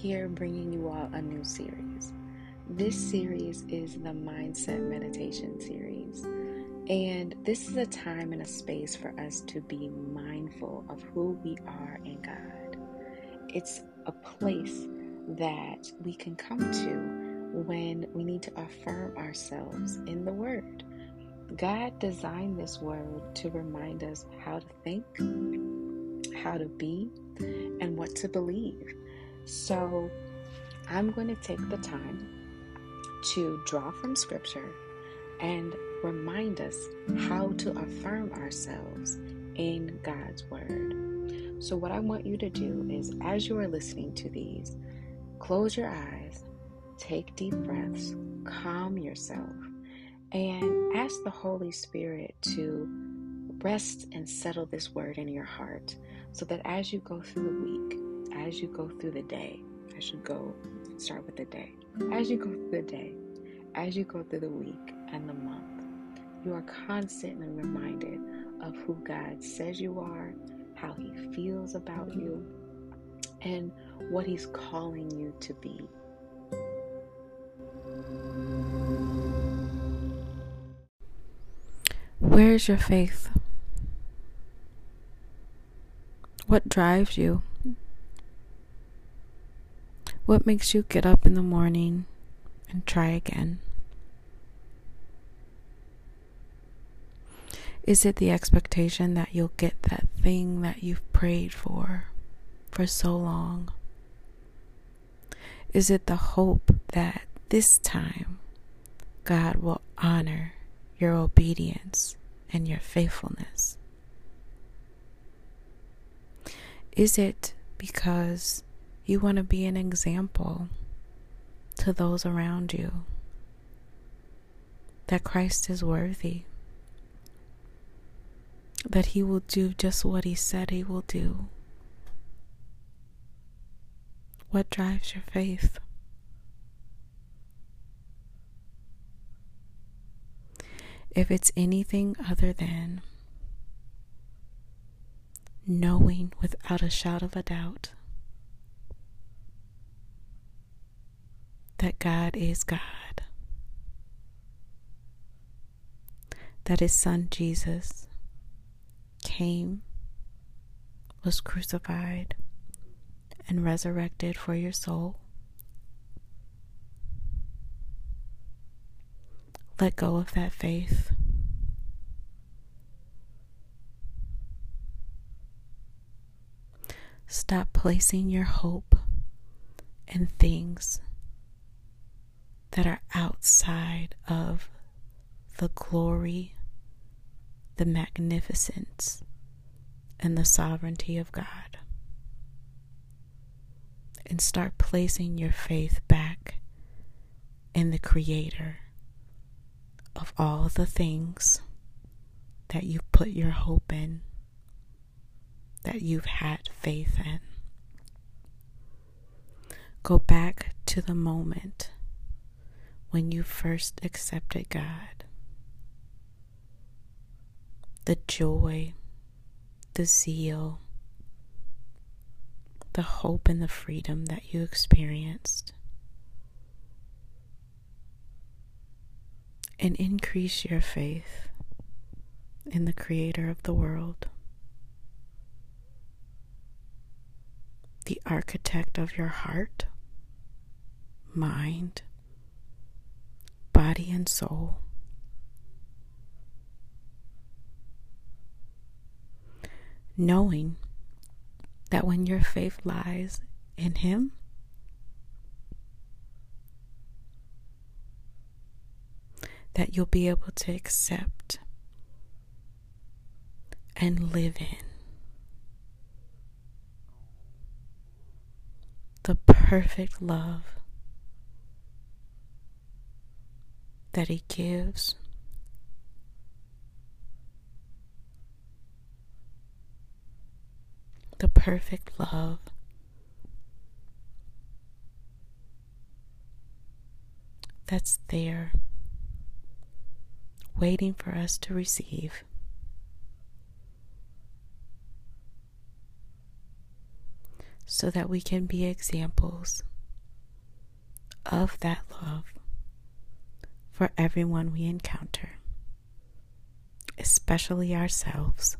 here bringing you all a new series. This series is the Mindset Meditation series. And this is a time and a space for us to be mindful of who we are in God. It's a place that we can come to when we need to affirm ourselves in the Word. God designed this Word to remind us how to think, how to be, and what to believe. So I'm going to take the time to draw from Scripture and remind us how to affirm ourselves in God's Word. So, what I want you to do is, as you are listening to these, close your eyes, take deep breaths, calm yourself, and ask the Holy Spirit to rest and settle this word in your heart so that as you go through the week, as you go through the day, I should go start with the day. As you go through the day, as you go through the week and the month, you are constantly reminded of who God says you are, how He feels about you, and what He's calling you to be. Where is your faith? What drives you? What makes you get up in the morning and try again? Is it the expectation that you'll get that thing that you've prayed for for so long? Is it the hope that this time God will honor your obedience and your faithfulness? Is it because you want to be an example to those around you that Christ is worthy, that He will do just what He said He will do. What drives your faith? If it's anything other than knowing without a shadow of a doubt that God is God, that His Son Jesus came, was crucified, and resurrected for your soul. Let go of that faith. Stop placing your hope in things that are outside of the glory, the magnificence, and the sovereignty of God. And start placing your faith back in the Creator of all the things that you've put your hope in, that you've had faith in. Go back to the moment when you first accepted God. The joy, the zeal, the hope, and the freedom that you experienced. And increase your faith in the Creator of the world, the architect of your heart, mind, body and soul. Knowing that when your faith lies in Him, that you'll be able to accept and live in the perfect love that He gives. The perfect love that's there, waiting for us to receive. so that we can be examples of that love for everyone we encounter, especially ourselves.